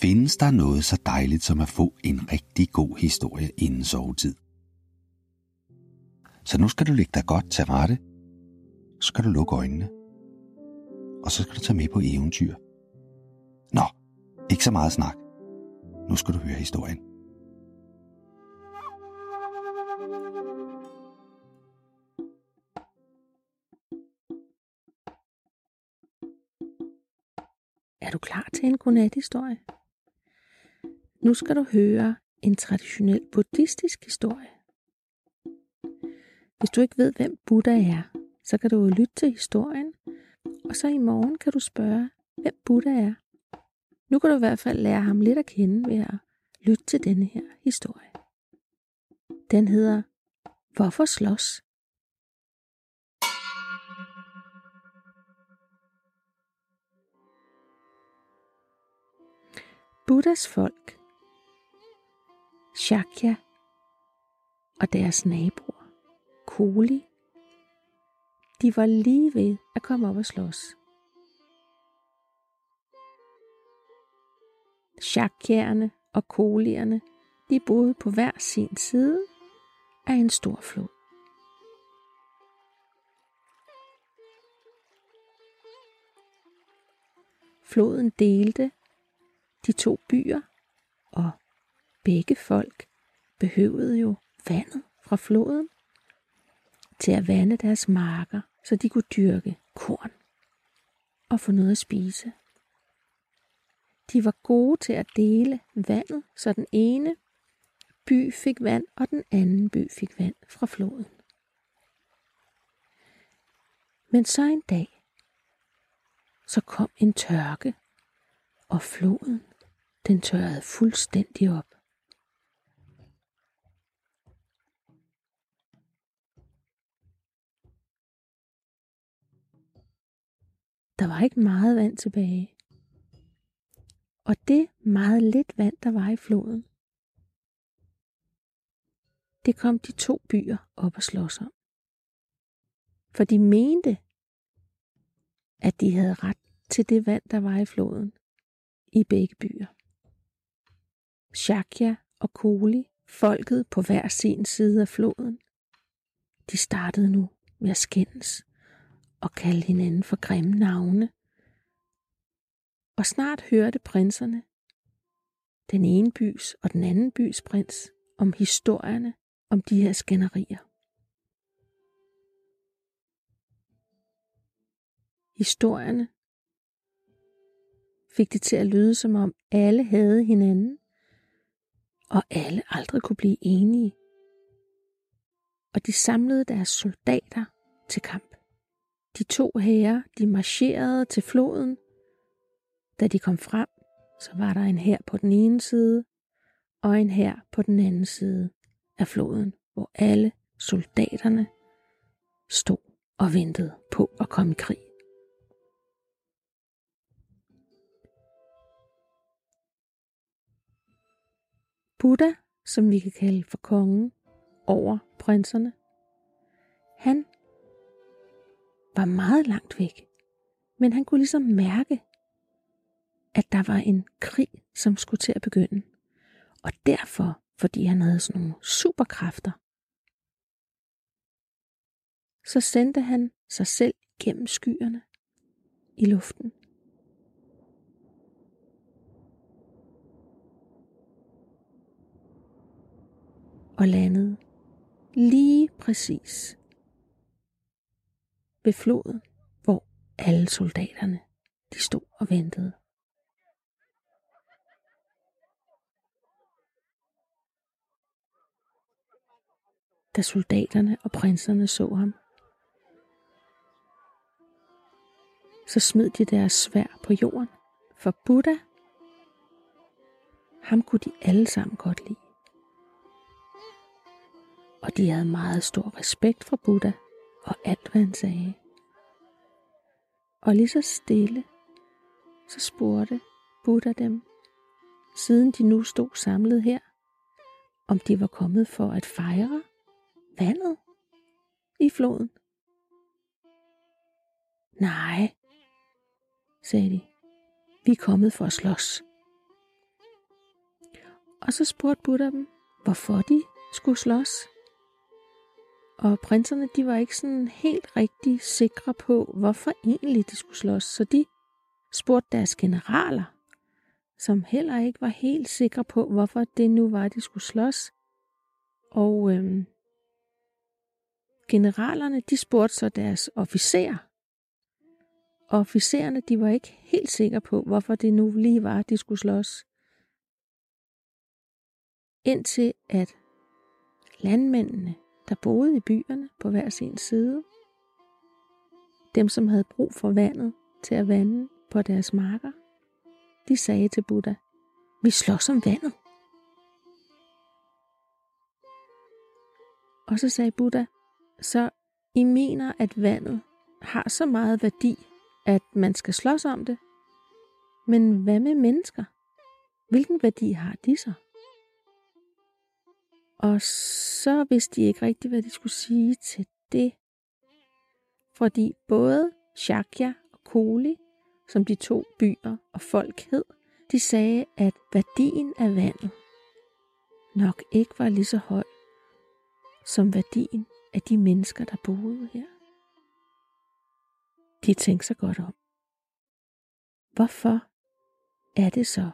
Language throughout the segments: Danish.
findes der noget så dejligt som at få en rigtig god historie inden sovetid. Så nu skal du lægge dig godt til rette. Så skal du lukke øjnene. Og så skal du tage med på eventyr. Nå, ikke så meget snak. Nu skal du høre historien. Er du klar til en godnathistorie? Nu skal du høre en traditionel buddhistisk historie. Hvis du ikke ved, hvem Buddha er, så kan du lytte til historien, og så i morgen kan du spørge, hvem Buddha er. Nu kan du i hvert fald lære ham lidt at kende ved at lytte til denne her historie. Den hedder Hvorfor slås? Buddhas folk, Shakya og deres naboer, Koli, de var lige ved at komme op og slås. Shakyerne og Kolierne, de boede på hver sin side af en stor flod. Floden delte de to byer, begge folk behøvede jo vandet fra floden til at vande deres marker, så de kunne dyrke korn og få noget at spise. De var gode til at dele vandet, så den ene by fik vand, og den anden by fik vand fra floden. Men så en dag, så kom en tørke, og floden, den tørrede fuldstændig op. Der var ikke meget vand tilbage. Og det meget lidt vand, der var i floden, det kom de to byer op og slås om. For de mente, at de havde ret til det vand, der var i floden i begge byer. Shakya og Koli, folket på hver sin side af floden, de startede nu med at skændes og kaldte hinanden for grimme navne. Og snart hørte prinserne, den ene bys og den anden bys prins, om historierne om de her skænderier. Historierne fik det til at lyde som om alle havde hinanden, og alle aldrig kunne blive enige. Og de samlede deres soldater til kamp. De to herrer, de marcherede til floden. Da de kom frem, så var der en her på den ene side, og en her på den anden side af floden, hvor alle soldaterne stod og ventede på at komme i krig. Buddha, som vi kan kalde for kongen over prinserne, han var meget langt væk, men han kunne ligesom mærke, at der var en krig, som skulle til at begynde. Og derfor, fordi han havde sådan nogle superkræfter, så sendte han sig selv gennem skyerne i luften. Og landede lige præcis ved floden, hvor alle soldaterne de stod og ventede. Da soldaterne og prinserne så ham, så smed de deres svær på jorden, for Buddha, ham kunne de alle sammen godt lide. Og de havde meget stor respekt for Buddha og alt, hvad han sagde. Og lige så stille, så spurgte Buddha dem, siden de nu stod samlet her, om de var kommet for at fejre vandet i floden. Nej, sagde de. Vi er kommet for at slås. Og så spurgte Buddha dem, hvorfor de skulle slås. Og prinserne, de var ikke sådan helt rigtig sikre på, hvorfor egentlig de skulle slås. Så de spurgte deres generaler, som heller ikke var helt sikre på, hvorfor det nu var, de skulle slås. Og øhm, generalerne, de spurgte så deres officerer. Og officererne, de var ikke helt sikre på, hvorfor det nu lige var, de skulle slås. Indtil at landmændene, der boede i byerne på hver sin side, dem som havde brug for vandet til at vande på deres marker, de sagde til Buddha, vi slås om vandet. Og så sagde Buddha, så I mener, at vandet har så meget værdi, at man skal slås om det. Men hvad med mennesker? Hvilken værdi har de så? Og så vidste de ikke rigtigt, hvad de skulle sige til det. Fordi både Shakya og Koli, som de to byer og folk hed, de sagde, at værdien af vandet nok ikke var lige så høj som værdien af de mennesker, der boede her. De tænkte sig godt om. Hvorfor er det så,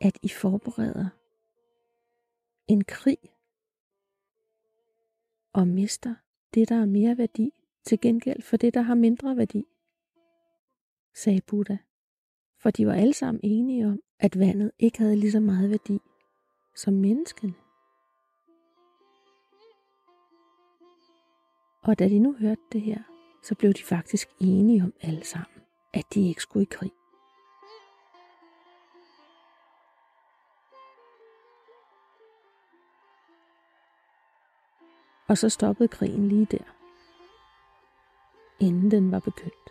at I forbereder en krig og mister det, der er mere værdi, til gengæld for det, der har mindre værdi, sagde Buddha. For de var alle sammen enige om, at vandet ikke havde lige så meget værdi som menneskene. Og da de nu hørte det her, så blev de faktisk enige om alle sammen, at de ikke skulle i krig. Og så stoppede krigen lige der, inden den var begyndt.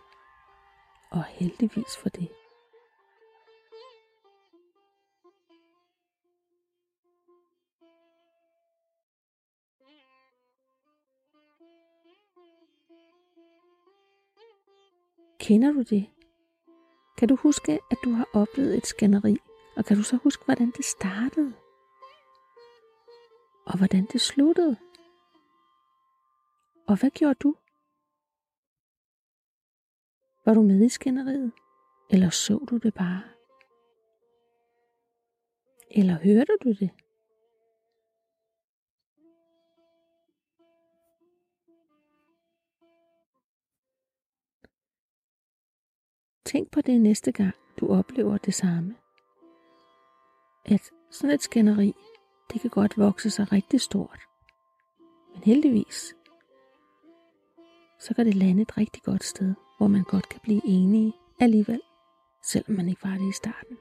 Og heldigvis for det. Kender du det? Kan du huske, at du har oplevet et skænderi? Og kan du så huske, hvordan det startede? Og hvordan det sluttede? Og hvad gjorde du? Var du med i skænderiet? Eller så du det bare? Eller hørte du det? Tænk på det næste gang, du oplever det samme. At sådan et skænderi, det kan godt vokse sig rigtig stort. Men heldigvis, så kan det lande et rigtig godt sted, hvor man godt kan blive enige alligevel, selvom man ikke var det i starten.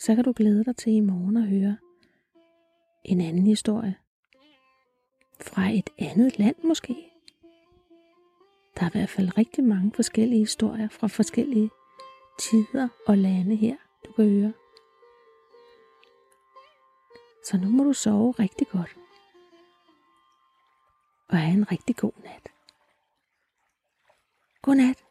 så kan du glæde dig til i morgen at høre en anden historie. Fra et andet land måske. Der er i hvert fald rigtig mange forskellige historier fra forskellige tider og lande her, du kan høre. Så nu må du sove rigtig godt. Og have en rigtig god nat. Godnat.